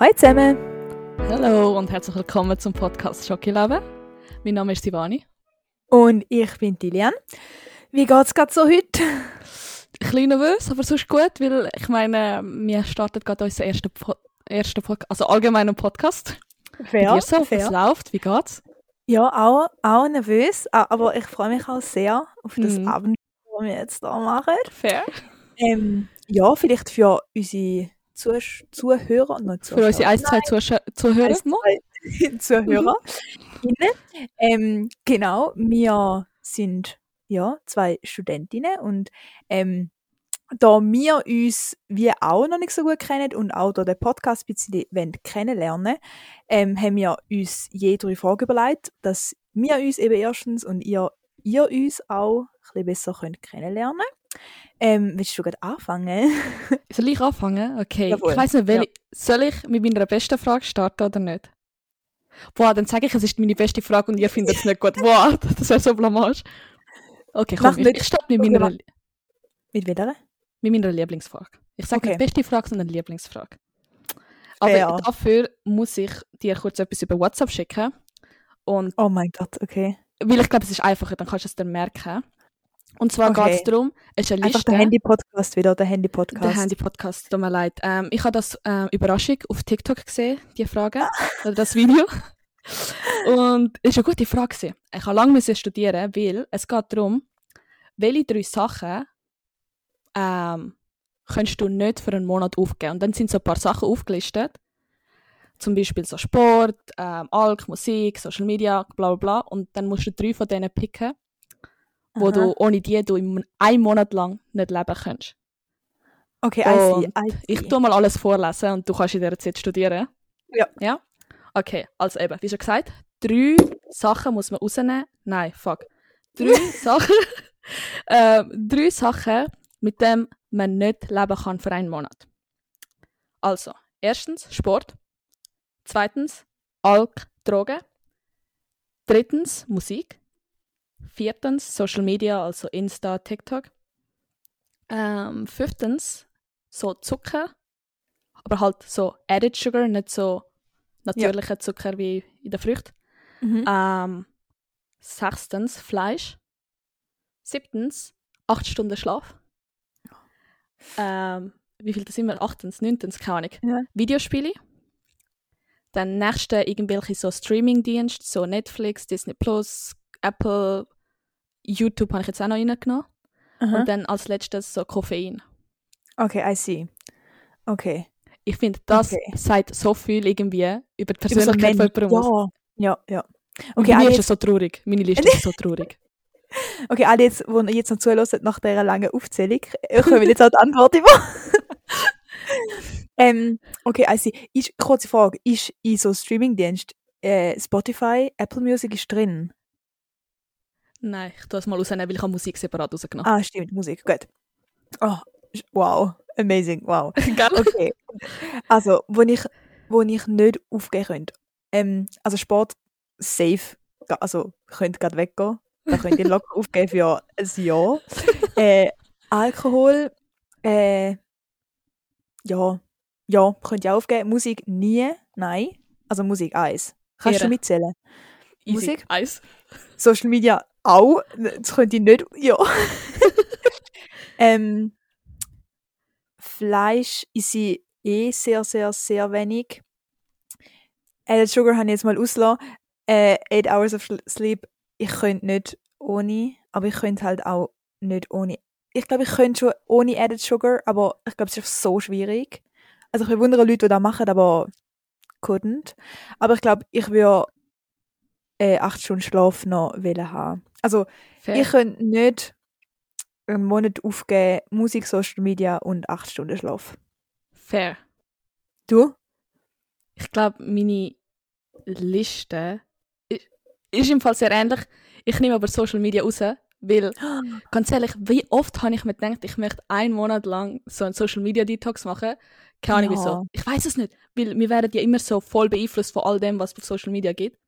Hallo zusammen. Hallo und herzlich willkommen zum Podcast Schokileben. Mein Name ist Sivani. Und ich bin Dilian. Wie geht's gerade so heute? Ein bisschen nervös, aber sonst gut, weil ich meine, wir starten gerade unseren ersten, po ersten Podcast, also allgemeinen Podcast. Fair, dir so, fair. läuft, wie geht's? Ja, auch, auch nervös, aber ich freue mich auch sehr auf das Mhm. Abend, das wir jetzt hier machen. Fair. Ähm, ja, vielleicht für unsere Zuh Zuhörer, nicht Für unsere zwei Zusch Zuhörer. Eins, zwei Zuhörer. ähm, genau, wir sind ja zwei Studentinnen und ähm, da wir uns wie auch noch nicht so gut kennen und auch da den Podcast ein bisschen kennenlernen ähm, haben wir uns je drei Fragen überlegt, dass wir uns eben erstens und ihr, ihr uns auch ein bisschen besser könnt kennenlernen ähm, Willst du gerade anfangen? Soll ich anfangen? Okay. Jawohl. Ich weiß nicht, welche, soll ich mit meiner besten Frage starten oder nicht? Boah, dann sage ich, es ist meine beste Frage und ihr findet es nicht gut. Boah, das wäre so blamage. Okay, komm, Mach ich, ich starte mit, meiner-. Mit welcher? mit meiner Lieblingsfrage. Ich sage Okay. nicht beste Frage, sondern Lieblingsfrage. Aber Fair. dafür muss ich dir kurz etwas über WhatsApp schicken. Und Oh mein Gott, okay. weil ich glaube, es ist einfacher, dann kannst du es dann merken. Und zwar Okay. geht es darum, es ist eine Einfach Liste. der Handy-Podcast wieder, der Handy-Podcast. Der Handy-Podcast, tut mir leid. Ähm, ich habe das ähm, Überraschung auf TikTok gesehen, die Frage, oder das Video. Und es war eine gute Frage. gewesen. Ich habe lange müssen studieren, weil es geht darum, welche drei Sachen ähm, kannst du nicht für einen Monat aufgeben. Und dann sind so ein paar Sachen aufgelistet. Zum Beispiel so Sport, ähm, Alk, Musik, Social Media, bla bla bla. Und dann musst du drei von denen picken, wo Aha. du ohne die du im- einen Monat lang nicht leben kannst. Okay, I see, I see. Ich tue mal alles vorlesen und du kannst in der Zeit studieren. Ja. Ja? Okay, also eben, wie schon gesagt, drei Sachen muss man rausnehmen. Nein, fuck. Drei Sachen, ähm, drei Sachen, mit denen man nicht leben kann für einen Monat. Also, erstens Sport. Zweitens Alk, Drogen. Drittens Musik. Viertens Social Media, also Insta, TikTok. Ähm, fünftens so Zucker, aber halt so Added Sugar, nicht so natürlicher Zucker wie in der Frucht. Mhm. Ähm, sechstens Fleisch. Siebtens acht Stunden Schlaf. Ähm, wie viel das sind wir? Achtens, neuntens, keine Ahnung. Ja. Videospiele. Dann nächste irgendwelche so Streaming-Dienste, so Netflix, Disney Plus, Apple, YouTube habe ich jetzt auch noch reingenommen. Aha. Und dann als letztes so Koffein. Okay, I see. Okay. Ich finde, das Okay. sagt so viel irgendwie über die Persönlichkeit von jemandem aus. Ja, ja, Okay, mir ist es so traurig. Meine Liste ist so traurig. okay, alle jetzt, die jetzt noch zuhören nach dieser langen Aufzählung, äh, kommen jetzt auch die Antwort über. ähm, okay, I see. Ist, kurze Frage. Ist in so Streamingdienst äh, Spotify, Apple Music ist drin? Nein, ich tue es mal rausnehmen, weil ich habe Musik separat rausgenommen. Ah, stimmt, Musik, gut. Oh, wow, amazing, wow. Okay. Also, wo ich, wo ich nicht aufgeben könnte. Ähm, also Sport safe, also könnte gerade weggehen. Da könnt ihr locker aufgeben für ein Jahr. Äh, Alkohol, äh, ja, ja, könnt ihr aufgeben. Musik nie, nein. Also Musik eins. Kannst Ehre. du mitzählen? Easy. Musik? Eis. Social Media auch. Das könnt ihr nicht, ja. ähm, Fleisch ist sie eh sehr, sehr, sehr wenig. Added Sugar habe ich jetzt mal ausgelassen. Äh, 8 Hours of Sleep, ich könnte nicht ohne, aber ich könnte halt auch nicht ohne. Ich glaube, ich könnte schon ohne Added Sugar, aber ich glaube, es ist so schwierig. Also ich bewundere Leute, die das machen, aber couldn't. Aber ich glaube, ich würde äh, 8 Stunden Schlaf noch wollen haben. Also Fair. ich könnte nicht einen Monat aufgeben, Musik, Social Media und 8 Stunden Schlaf. Fair. Du? Ich glaube, meine Liste ist, ist im Fall sehr ähnlich. Ich nehme aber Social Media raus, weil, ganz ehrlich, wie oft habe ich mir gedacht, ich möchte einen Monat lang so einen Social Media Detox machen. Keine Ahnung Ja. wieso. Ich weiß es nicht, weil wir werden ja immer so voll beeinflusst von all dem, was auf Social Media geht.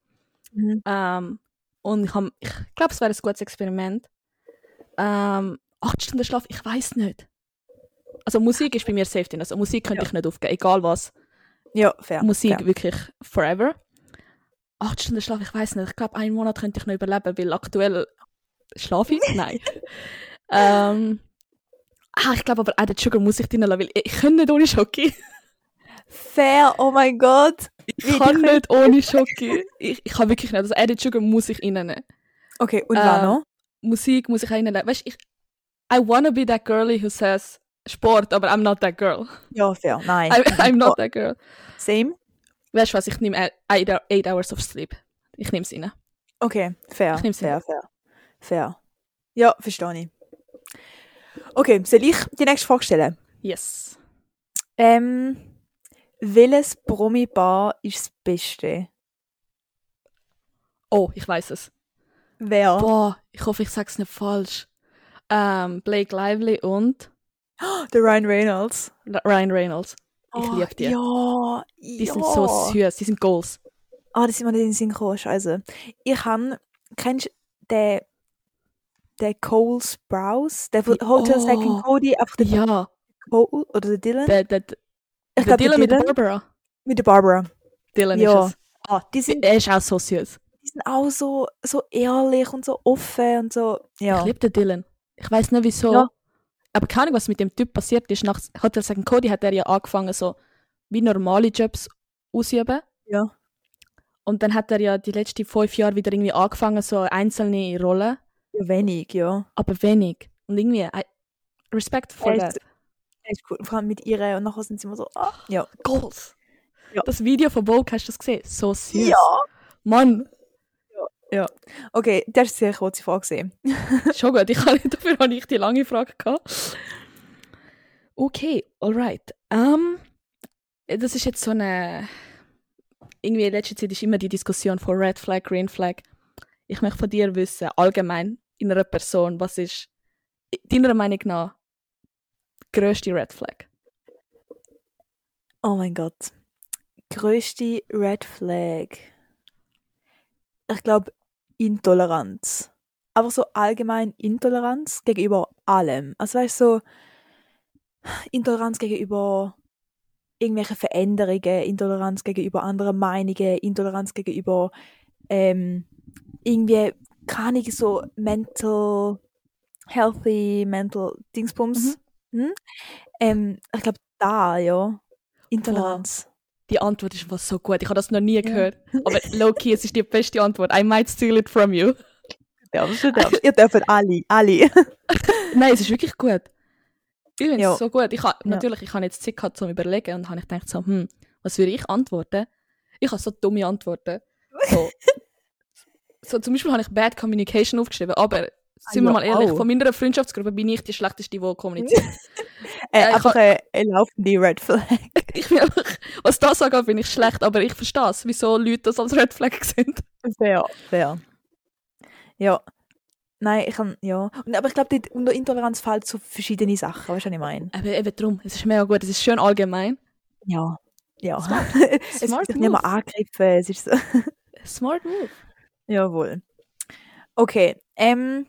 Mhm. Ähm, und ich, hab- ich glaube, es wäre ein gutes Experiment. Ähm, acht Stunden Schlaf, ich weiß nicht. Also Musik ist bei mir safe drin. Also Musik könnte Ja. ich nicht aufgeben, egal was. Ja, fair. Musik fair. wirklich forever. Acht Stunden Schlaf, ich weiß nicht. Ich glaube, einen Monat könnte ich noch überleben, weil aktuell schlafe ich. Nein. ähm, ah, ich glaube aber, Added Sugar muss ich drin lassen, weil ich, ich kann nicht ohne Schoki. Fair, oh mein Gott. Ich kann nicht ohne Schoki. Ich, ich kann wirklich nicht. Also Added Sugar muss ich reinnehmen. Okay, und Äh, was noch? Musik muss ich reinnehmen. Weißt du, ich, I wanna be that girlie who says Sport, aber I'm not that girl. Ja, fair. Nein. I, I'm not that girl. Same. Weißt du was, ich nehme eight, eight, eight hours of sleep. Ich nehme es rein. Okay, fair. Ich nehm's fair, fair. Fair. Ja, verstehe ich. Okay, soll ich die nächste Frage stellen? Yes. Ähm, welches Promi-Bar ist das Beste? Oh, ich weiß es. Wer? Boah, ich hoffe, ich sag's nicht falsch. Ähm, Blake Lively und Der Ryan Reynolds. Ryan Reynolds. Ich Oh, liebe die. Ja, Die sind so süß, die sind Goals. Ah, das sind mir nicht in den Sinn gekommen, scheiße. Ich han, kennst du den, den Cole Sprouse? Der von Hotel oh. Second Cody, einfach der Ja, Cole oder der Dylan? der, der, der ich glaube, Dylan der mit der Dylan Barbara. mit der Barbara. Dylan Ja. ist es. Ah, die sind, Er ist auch so süß. die sind auch so, so ehrlich und so offen und so, ja. Ich liebe den Dylan. Ich weiß nicht wieso. Ja. Aber keine Ahnung, was mit dem Typ passiert ist. Nach Hotel Second Cody hat er ja angefangen, so wie normale Jobs ausüben. Ja. Und dann hat er ja die letzten fünf Jahre wieder irgendwie angefangen, so einzelne Rollen, Ja, Wenig, ja. aber wenig. Und irgendwie, I, Respect for Er that. ist- Echt cool. Vor allem mit ihr und nachher sind sie immer so, ah, ja. Goals. Ja. Das Video von Vogue, hast du das gesehen? So süß. Ja. Mann, Okay, das ist sehr kurze Frage. gewesen. schon gut. Ich habe, dafür habe ich die lange Frage gehabt. Okay, alright. Ähm, das ist jetzt so eine. Irgendwie in letzter Zeit ist immer die Diskussion von Red Flag, Green Flag. Ich möchte von dir wissen, allgemein in einer Person, was ist deiner Meinung nach größte Red Flag? Oh mein Gott. Größte Red Flag. Ich glaube, Intoleranz. Aber so allgemein Intoleranz gegenüber allem. Also weißt du, so Intoleranz gegenüber irgendwelchen Veränderungen, Intoleranz gegenüber anderen Meinungen, Intoleranz gegenüber ähm, irgendwie, keine so mental, healthy, mental Dingsbums. Hm? Ähm, ich glaube, da, ja. Intoleranz. Die Antwort ist was so gut. Ich habe das noch nie gehört. Aber low-key, es ist die beste Antwort. I might steal it from you. Ja, das stimmt. Ihr dürft alle, alle. Nein, es ist wirklich gut. Ich finde es Ja. so gut. Ich ha, natürlich, ich habe jetzt Zeit gehabt zum Überlegen und habe ich gedacht so, hm, was würde ich antworten? Ich habe so dumme Antworten. So, so zum Beispiel habe ich Bad Communication aufgeschrieben, aber sind wir ja, mal ehrlich, auch. von meiner Freundschaftsgruppe bin ich die schlechteste, die kommuniziert. Äh, ich einfach eine, eine laufende Red Flag. ich bin einfach, was das angeht, bin ich schlecht, aber ich verstehe es, wieso Leute das als Red Flag sehen. Fair, fair. Ja. Nein, ich kann, ja. Und, aber ich glaube, unter Intoleranz fällt so verschiedene Sachen, weißt du, was ich meine? Aber eben drum, es ist mega gut, es ist schön allgemein. Ja. Ja. es Smart wird sich nicht mehr angegriffen, es ist so. Smart move. Jawohl. Okay, ähm,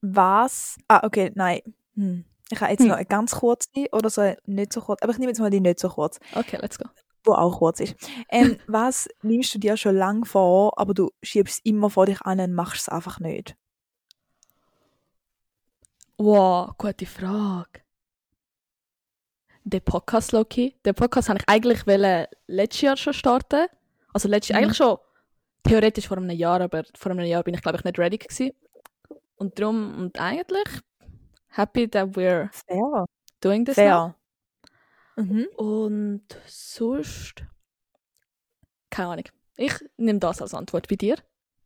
was, ah, okay, nein. Hm. Ich habe jetzt Hm. noch eine ganz kurze oder so eine nicht so kurz, aber ich nehme jetzt mal die nicht so kurz. Okay, let's go. wo auch kurz ist. Ähm, was nimmst du dir schon lange vor, aber du schiebst es immer vor dich an und machst es einfach nicht? Wow, gute Frage. Der Podcast, Loki. Den Podcast habe ich eigentlich letztes Jahr schon starten. Also letztes Mhm. eigentlich schon theoretisch vor einem Jahr, aber vor einem Jahr bin ich glaube ich nicht ready gewesen. Und darum und eigentlich happy that we're Fair. doing this now. Fair. Mhm. Und sonst keine Ahnung. Ich nehme das als Antwort bei dir.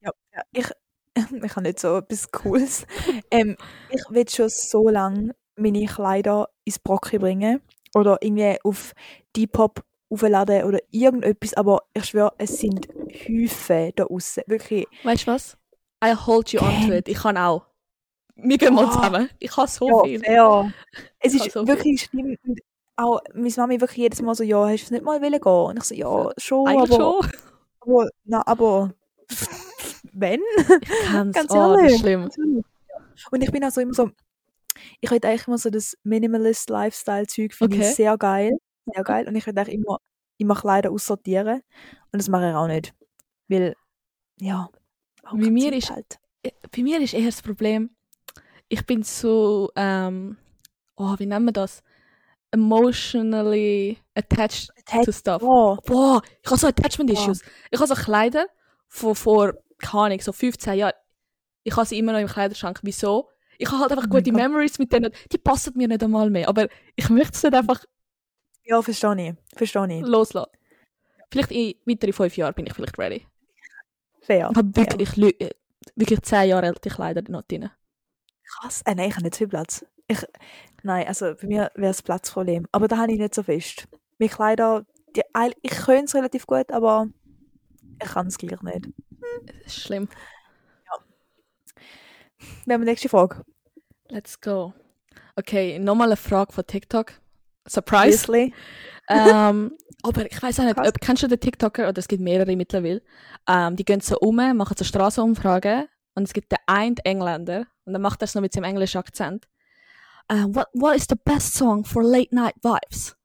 Ja, ja, ich, ich habe nicht so etwas Cooles. ähm, ich will schon so lange meine Kleider ins Brocki bringen oder irgendwie auf Depop aufladen oder irgendetwas, aber ich schwöre, es sind Häufen da außen. Wirklich. Weißt du was? I hold you on to it. Ich kann auch. Wir gehen mal Ah. zusammen. Ich habe so ja, viel. fair. Es ist so wirklich schlimm. Und auch meine Mami wirklich jedes Mal so, ja, hast du es nicht mal wollen gehen? Und ich so, ja, schon, Eigentlich aber, schon. aber, na, aber, wenn? Ich kann's. Ganz oh, das ehrlich. schlimm. Und ich bin auch so immer so, ich will eigentlich immer so das Minimalist-Lifestyle-Zeug, finde Okay. ich sehr geil. Sehr geil. Und ich will eigentlich immer, Ich mache leider aussortieren und das mache ich auch nicht. Weil, ja, auch Bei mir Zeit ist- halt. Äh, Bei mir ist eher das Problem, ich bin so, ähm, oh, wie nennen wir das? Emotionally attached Attached, to stuff. Oh, Boah, ich habe so Attachment Ja. Issues. Ich habe so Kleider von vor, keine Ahnung, so 15 Jahren. Ich habe sie immer noch im Kleiderschrank. Wieso? Ich habe halt einfach Oh gute Gott. Memories mit denen. Die passen mir nicht einmal mehr. Aber ich möchte es nicht einfach ja, verstehe ich. Verstehe ich. loslassen. Vielleicht in weiteren fünf Jahren bin ich vielleicht ready. Fair. Ich habe wirklich, lü- äh, wirklich 10 Jahre alte Kleider noch drin. Krass. Äh, nein, ich habe nicht viel Platz. Ich, nein, also bei mir wäre das Platzproblem. Aber da habe ich nicht so fest. Meine Kleider, die, ich könnte es relativ gut, aber ich kann es gleich nicht. Das ist schlimm. Wir haben die nächste Frage. Let's go. Okay, nochmal eine Frage von TikTok. Surprise. Ähm, aber ich weiß auch nicht, ob, kennst du den TikToker, oder es gibt mehrere mittlerweile, ähm, die gehen so um, machen so Straßenumfragen und es gibt den einen Engländer und dann macht er es noch mit seinem englischen Akzent. Uh, what, what is the best song for late night vibes?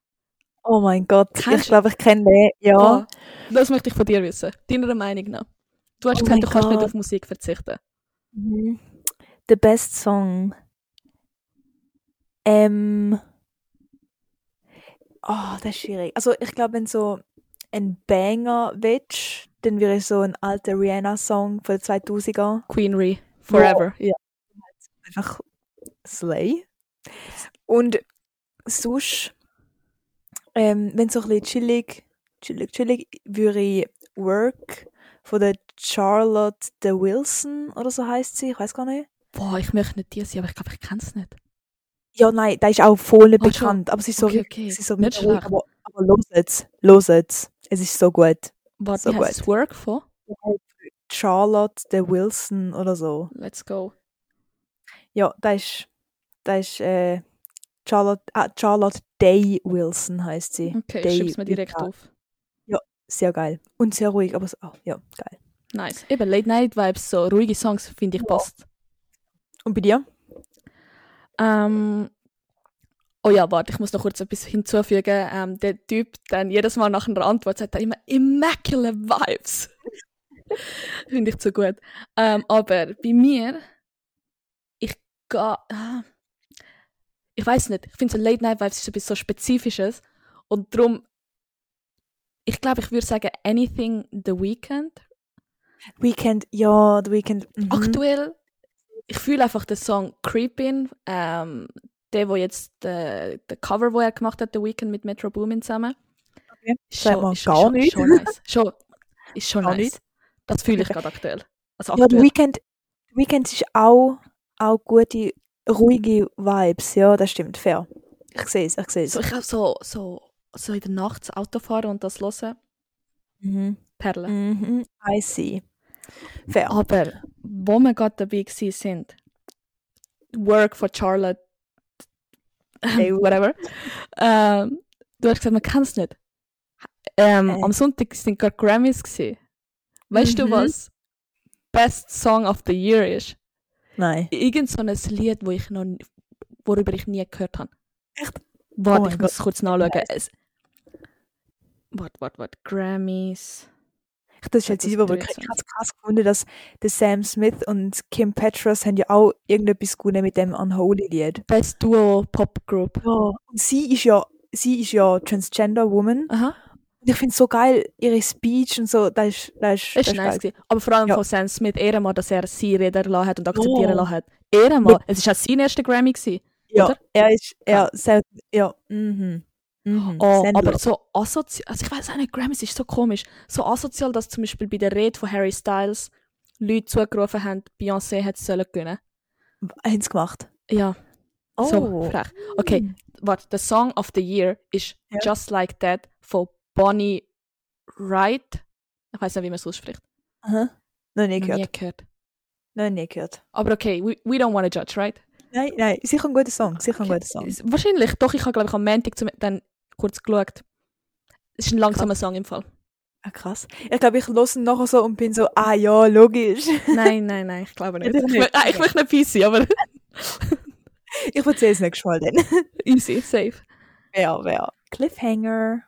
Oh mein Gott. Kennst ich glaube, ich kenne den. Ja. Oh, das möchte ich von dir wissen. Deiner Meinung nach. Du hast Oh gesagt, du kannst nicht auf Musik verzichten. Mhm. The best song. Ähm. Oh, das ist schwierig. Also, ich glaube, wenn so ein Banger willst, dann wäre so ein alter Rihanna-Song von den 2000er. Queen Ree, Forever. Ja. Einfach Slay. Und sonst, ähm, wenn so ein bisschen chillig, chillig, chillig, würde ich Work von der Charlotte de Wilson oder so heißt sie, ich weiß gar nicht. Boah, ich möchte nicht die sein, aber ich glaube, ich kenne es nicht. Ja, nein, der ist auch voll Ah, schon. bekannt, aber sie ist so, Okay, okay. sie ist so Nicht schlecht. aber, aber los jetzt, los jetzt. Es ist so gut. Warte, So heißt das Work von? Charlotte de Wilson oder so. Let's go. Ja, da ist, da ist äh, Charlotte, ah, Charlotte Day Wilson heißt sie. Okay, Day ich schreib's mir direkt ja. auf. Sehr geil. Und sehr ruhig, aber so, oh, ja, geil. Nice. Eben, Late Night Vibes, so ruhige Songs, finde ich Ja. passt. Und bei dir? Ähm, oh ja, warte, ich muss noch kurz etwas hinzufügen. Ähm, der Typ, dann jedes Mal nach einer Antwort sagt er immer Immaculate Vibes. finde ich zu gut. Ähm, aber bei mir, ich gehe. Ah, ich weiß nicht, ich finde so Late Night Vibes ist etwas so Spezifisches. Und darum, ich glaube, ich würde sagen Anything The Weeknd. Weekend, ja, The Weekend. Mhm. Aktuell, ich fühle einfach den Song Creepin', ähm, der, wo jetzt äh, der Cover, wo er gemacht hat, The Weeknd mit Metro Boomin zusammen. Okay. Ist gar schon, nicht. Schon nice. Schon, ist schon Gar nice. nicht. Das fühle ich gerade aktuell. Also Ja, The aktuell. Weekend, Weekend ist auch, auch gute, ruhige Vibes. Ja, das stimmt, fair. Ich sehe es, ich sehe es. so, ich habe so, so, so in der Nacht Auto fahren und das hören. Mhm. Perle. Mhm. I see. Aber wo wir gerade dabei sind, Work for Charlotte, Hey, whatever, ähm, du hast gesagt, man kann es nicht. Ähm, Äh. Am Sonntag sind gerade Grammys gewesen. Weißt du, Mhm. was Best Song of the Year ist? Nein. Irgend so ein Lied, wo ich noch, worüber ich nie gehört habe. Echt? Warte, Oh ich muss es kurz nachschauen. Es, warte, warte, warte. Grammys. Das ist jetzt selber, aber ich 2023. habe es krass gefunden, dass der Sam Smith und Kim Petras haben ja auch irgendetwas gewonnen mit dem Unholy-Lied. Best Duo Pop Group. Ja. Und sie ist ja, sie ist ja Transgender Woman. Aha. Und ich finde es so geil, ihre Speech und so, das ist, das ist, das Ist nice geil. Aber vor allem Ja. von Sam Smith Ehrenmann, dass er sie reden lassen hat und akzeptieren Ja. lassen hat. Ehrenmann. Es war auch sein erster Grammy. Gewesen. Ja, oder? er ist, er, sehr, ja, mhm. Mhm. Oh, aber so asozial. Also ich weiß auch nicht, Grammys ist so komisch. So asozial, dass zum Beispiel bei der Rede von Harry Styles Leute zugerufen haben, Beyoncé hätte sollen gewinnen. Haben sie gemacht? Ja, Oh. so frech. Okay, warte, der Song of the Year ist Ja. Just Like That von Bonnie Wright. Ich weiß nicht, wie man es ausspricht. Aha. Noch nie Noch gehört. nie gehört. Noch nie gehört. Aber okay, we, we don't want to judge, right? Nein, nein, sicher ein guter Song, sicher ein Okay, guter Song. Wahrscheinlich, doch, ich habe glaube ich am Montag zum, dann kurz geschaut. Es ist ein langsamer Song im Fall. Ah, krass. Ich glaube, ich höre ihn nachher so und bin so, ah ja, logisch. Nein, nein, nein, ich glaube nicht. Ich, nicht. ah, ich möchte nicht PC, aber Ich erzähle es nächstes Mal dann. easy, safe. Wer, wer? Cliffhanger.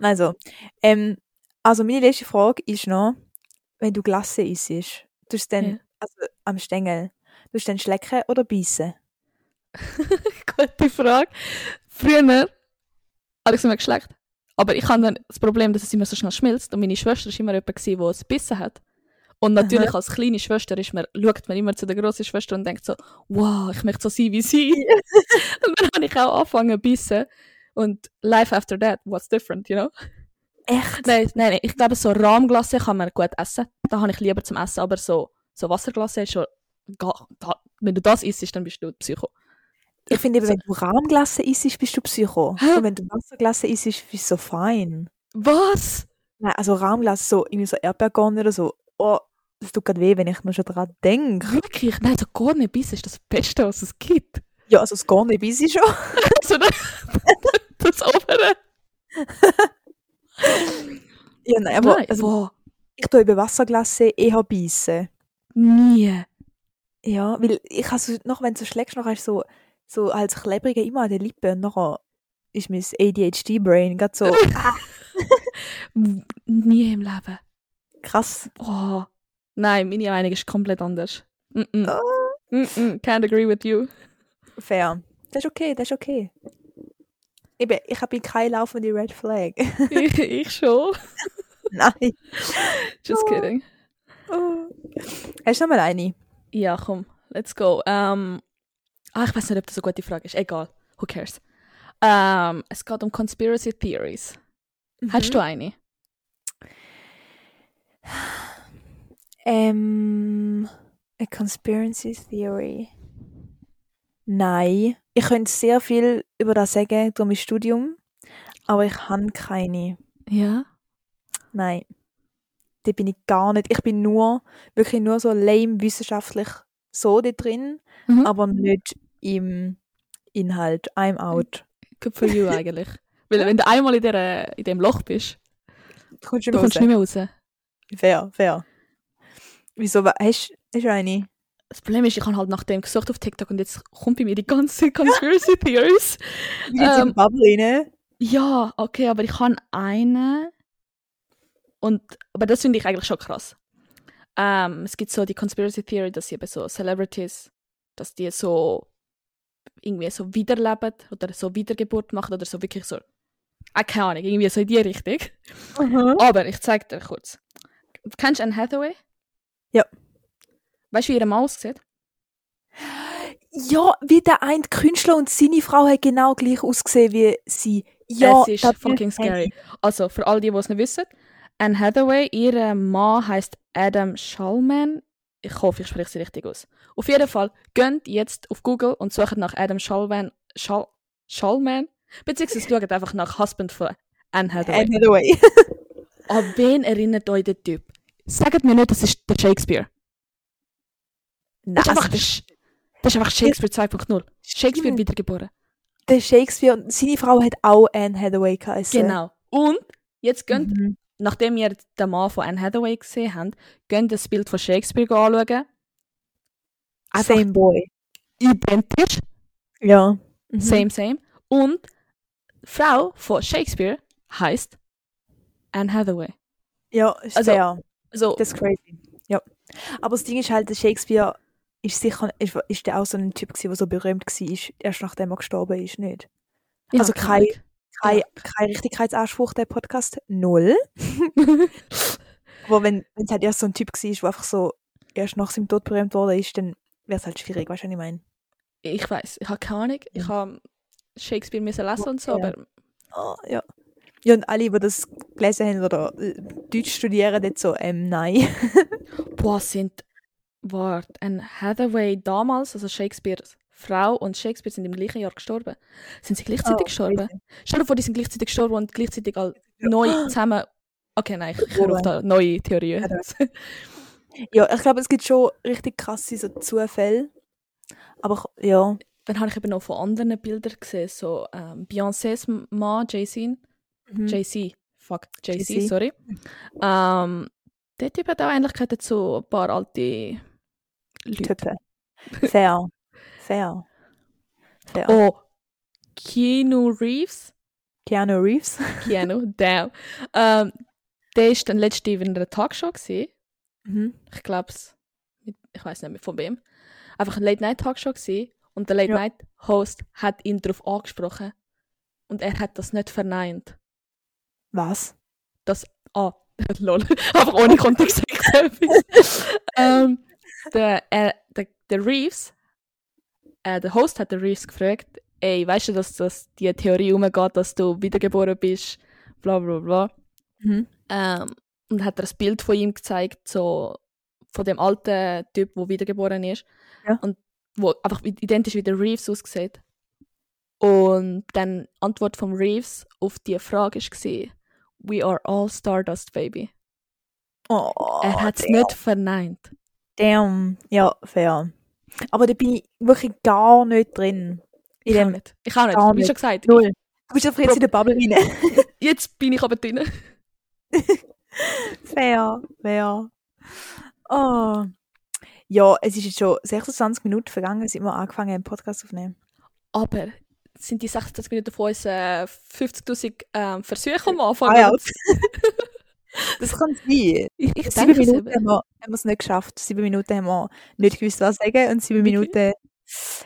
Also, ähm, also meine letzte Frage ist noch, wenn du Glasse isst, tust du es dann, Ja. also am Stängel, tust du dann schlecken oder beißen? Gute Frage. Früher habe ich es immer geschleckt. Aber ich habe dann das Problem, dass es immer so schnell schmilzt. Und meine Schwester war immer jemand, die es gebissen hat. Und natürlich als kleine Schwester ist man, schaut man immer zu der grossen Schwester und denkt so, wow, ich möchte so sein wie sie. und dann habe ich auch angefangen zu bissen. Und life after that, what's different, you know? Echt? Nein, nein, nein, ich glaube, so Rahmglasse kann man gut essen. Da habe ich lieber zum Essen. Aber so, so Wasserglasse ist schon, wenn du das isst, dann bist du Psycho. Ich finde eben, wenn du Rahmglasse isst, bist du Psycho. Hä? Und wenn du Wasserglasse isst, bist du so fein. Was? Nein, also Rahmglasse, so irgendwie so Erdbeerkorn oder so. Oh, das tut gerade weh, wenn ich nur schon dran denke. Wirklich? Nein, so gar nicht bissen ist das Beste, was es gibt. Ja, also das Korn weiss ich schon. so das, das obere. Ja, nein, aber Nein, also, ich tue eben Wasserglasse eher beißen. Nie. Ja, weil ich habe so, noch wenn du so schlägst, noch hast du so, so als Klebrige immer an den Lippen und nachher ist mein ADHD-Brain gerade so Nie im Leben. krass. Oh. Nein, meine Meinung ist komplett anders. Mm -mm. Oh, Mm. Can't agree with you. fair. Das ist okay, das ist okay. Eben, ich habe keine laufende Red Flag. ich, ich schon. Nein. Just kidding. Oh. Hast du noch mal eine? Ja, komm, let's go. Ähm, ah, ich weiß nicht, ob das eine gute Frage ist. Egal, who cares. Ähm, es geht um Conspiracy Theories. Hast du eine? Ähm, a conspiracy theory. Nein. Ich könnte sehr viel über das sagen durch mein Studium, aber ich habe keine. Ja. Nein. Da bin ich gar nicht. Ich bin nur, wirklich nur so lame wissenschaftlich so da drin, Mhm. aber nicht im Inhalt. I'm out. Good for you eigentlich. Weil wenn du einmal in, der, in dem Loch bist, Du kommst du nicht kommst mehr nicht raus. mehr raus. Fair, fair. Wieso? Hast, du eine? Das Problem ist, ich habe halt nach dem gesucht auf TikTok und jetzt kommt bei mir die ganze Conspiracy Theories. Wie geht's in Ähm, Bubble rein? Ja, okay, aber ich habe eine. Und, aber das finde ich eigentlich schon krass. Ähm, es gibt so die Conspiracy Theory, dass eben so Celebrities, dass die so irgendwie so wiederleben oder so Wiedergeburt machen oder so wirklich so. Ah, keine Ahnung, irgendwie so in die Richtung. Aber ich zeige dir kurz. Kennst du Anne Hathaway? Ja. Weißt du, wie ihre Maus aussieht? Ja, wie der eine Künstler und seine Frau hat genau gleich ausgesehen wie sie. Ja, es ist fucking scary. Also, für all die, die es nicht wissen, Anne Hathaway, ihr Mann heißt Adam Schallman. Ich hoffe, ich spreche sie richtig aus. Auf jeden Fall, geht jetzt auf Google und sucht nach Adam Schallman. Schall, Schallman? Beziehungsweise schaut einfach nach Husband von Anne. Hathaway. Anne Hathaway. An wen erinnert euch der Typ? Sagt mir nicht, das ist der Shakespeare. Nein, Das ist also einfach, Sch- das ist einfach Shakespeare 2.0. Shakespeare Stimmt. wiedergeboren. der Shakespeare und seine Frau hat auch Anne Hathaway geheißen. Genau. Und jetzt geht Mhm. Nachdem ihr den Mann von Anne Hathaway gesehen habt, geht das Bild von Shakespeare anschauen. Einfach Same boy. identisch. Ja. Mhm. Same, same. Und die Frau von Shakespeare heißt Anne Hathaway. Ja, ist Also- fair. So, Das ist crazy. Ja. Aber das Ding ist halt, Shakespeare ist sicher, ist, ist der auch so ein Typ gewesen, der so berühmt war, erst nachdem er gestorben ist, nicht? ja, also keine Kein, Ja. kein Richtigkeitsanspruch, der Podcast. Null. Aber wenn es halt erst so ein Typ war, der einfach so erst nach seinem Tod berühmt worden ist, dann wäre es halt schwierig, weißt du, was ich meine? ich weiß, ich habe keine Ahnung. Ich habe Shakespeare müssen lesen und so, Ja. aber Oh, ja. Ja, und alle, die das gelesen haben oder äh, Deutsch studieren, jetzt so, ähm, nein. boah, sind, warte, Anne Hathaway damals, also Shakespeares Frau und Shakespeare sind im gleichen Jahr gestorben. Sind sie gleichzeitig Oh, gestorben? Stell dir vor, die sind gleichzeitig gestorben und gleichzeitig all Ja. neu zusammen. Okay, nein, ich höre auf da neue Theorien. Ja, ich glaube, es gibt schon richtig krasse so Zufälle. Aber ja, Dann habe ich eben noch von anderen Bildern gesehen, so ähm, Beyoncés Mann, Jay-Z. mhm. JC, fuck, JC, sorry. Ähm, der Typ hat auch Ähnlichkeiten zu ein paar alte Leute. Typen. Fair. Fair. Fair. Oh, Keanu Reeves Keanu Reeves. Keanu, damn. Ähm, der ist dann letzte in einer Talkshow gewesen. Mhm. Ich glaube ich weiß nicht mehr von wem. Einfach eine Late-Night-Talkshow gewesen. Und der Late-Night-Host hat ihn darauf angesprochen. Und er hat das nicht verneint. Was? Das, ah, lol, einfach ohne Kontext ähm, der, äh, der, der Reeves, äh, der Host hat den Reeves gefragt, ey, weißt du, dass das die Theorie umgeht, dass du wiedergeboren bist, bla bla bla. Mhm. Ähm, und hat er ein Bild von ihm gezeigt, so von dem alten Typ, der wiedergeboren ist. Ja. Und wo einfach identisch wie der Reeves aussieht. Und dann Antwort von Reeves auf die Frage war, We are all Stardust, baby. Oh, er hat es nicht verneint. Damn. Ja, fair. Aber da bin ich wirklich gar nicht drin. In Ich auch dem nicht. Ich auch nicht. Gar Wie schon gesagt, Null. Du bist einfach jetzt Prob- in der Bubble rein. jetzt bin ich aber drin. fair, fair. Oh. Ja, es ist jetzt schon 26 Minuten vergangen, seit wir angefangen haben, einen Podcast aufzunehmen. Aber sind die 26 Minuten von uns äh, 50'000 ähm, Versuche am Anfang? Ah, ja. Das kann sein. Ich, ich Sieben Minuten haben wir, haben wir es nicht geschafft. Sieben Minuten haben wir nicht gewusst, was sagen. Und sieben? Minuten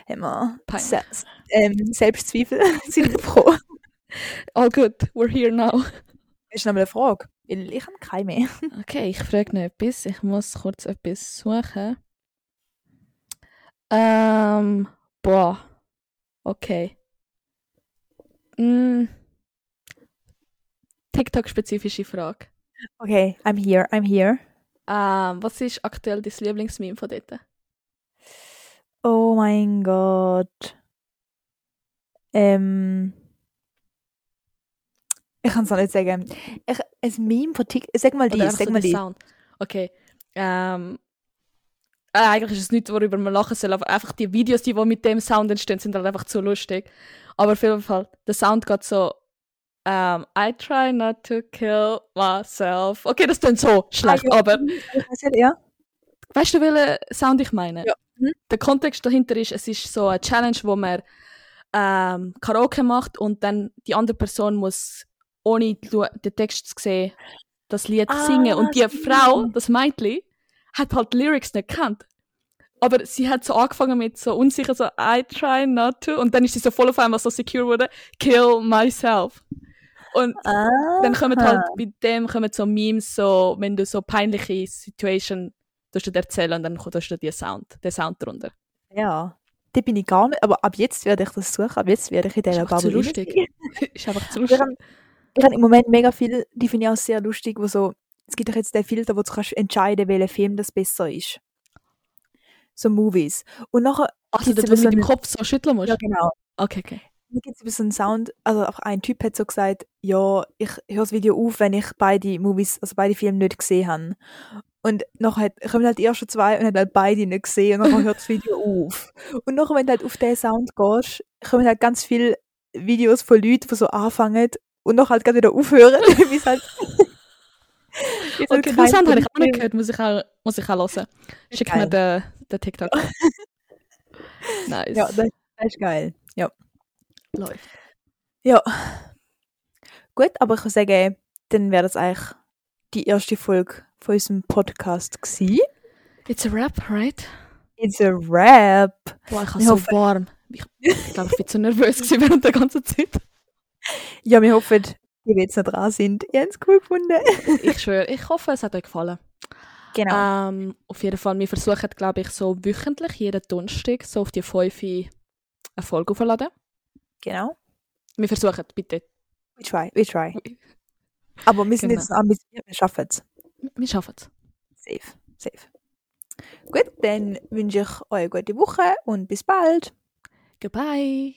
haben wir. Se ähm, Selbstzweifel sind bekommen. All good, we're here now. Ist noch mal eine Frage? Ich habe keine mehr. Okay, ich frage noch etwas. Ich muss kurz etwas suchen. Ähm, boah. Okay. Mm. TikTok-spezifische Frage. Okay, I'm here, I'm here. Ähm, was ist aktuell dein Lieblingsmeme von dort? Oh mein Gott. Ähm. Ich kann es noch nicht sagen. Ich, ein Meme von TikTok. Sag mal die, sag so mal die. Sound. Okay. Ähm, äh, eigentlich ist es nichts, worüber man lachen soll, aber einfach die Videos, die, die mit dem Sound entstehen, sind halt einfach zu lustig. Aber auf jeden Fall, der Sound geht so, ähm, I try not to kill myself. Okay, das klingt so schlecht, Ah, ja. aber ja. weißt du, welchen Sound ich meine? Ja. Mhm. Der Kontext dahinter ist, es ist so eine Challenge, wo man ähm, Karaoke macht und dann die andere Person muss, ohne den Text zu sehen, das Lied Ah, singen. Und die. Frau, das Mädchen, hat halt Lyrics nicht gekannt. Aber sie hat so angefangen mit so unsicher, so I try not to. Und dann ist sie so voll auf einmal so secure geworden, kill myself. Und Ah. dann kommen halt bei dem kommen so Memes, so, wenn du so peinliche Situation du erzählen und dann tust du dir Sound, den Sound drunter. Ja. Da bin ich gar nicht. Aber ab jetzt werde ich das suchen. Ab jetzt werde ich in Ist dieser einfach zu Bubble lustig. ist einfach zu lustig. ich habe im Moment mega viel, die finde ich auch sehr lustig, wo so, es gibt doch jetzt den Filter, wo du kannst entscheiden, welcher Film das besser ist. So Movies. Und nachher Also, gibt's du mit so dem Kopf so schütteln musst. Ja, genau. Okay, okay. Dann gibt es so einen Sound, also auch ein Typ hat so gesagt, ja, ich höre das Video auf, wenn ich beide Movies, also beide Filme nicht gesehen habe. Und nachher kommen halt die ersten zwei und hat halt beide nicht gesehen und dann hört das Video auf. Und nachher, wenn du halt auf den Sound gehst, kommen halt ganz viele Videos von Leuten, die so anfangen und nachher halt gerade wieder aufhören, wie es halt... halt Okay, den Sound habe ich auch nicht gehört, muss ich auch, muss ich auch hören. Schick mir den, den TikTok. nice. Ja, das, das ist geil. Ja. Läuft. Ja. Gut, aber ich würde sagen, dann wäre das eigentlich die erste Folge von unserem Podcast gewesen. It's a rap, right? It's a wrap. Boah, ich habe Ich so hoffe- warm. Ich, glaube, ich bin zu nervös gewesen während der ganzen Zeit. Ja, wir hoffen, die, die jetzt noch dran sind, ihr habt es cool gefunden. Ich schwöre, ich hoffe, es hat euch gefallen. Genau. Ähm, auf jeden Fall, wir versuchen, glaube ich, so wöchentlich, jeden Donnerstag, so auf die 5 eine Folge aufzuladen. Genau. Wir versuchen, bitte. We try, we try. Aber wir sind Genau. jetzt ambitioniert, wir schaffen es. Wir schaffen es. Safe, safe. Gut, dann wünsche ich euch eine gute Woche und bis bald. Goodbye.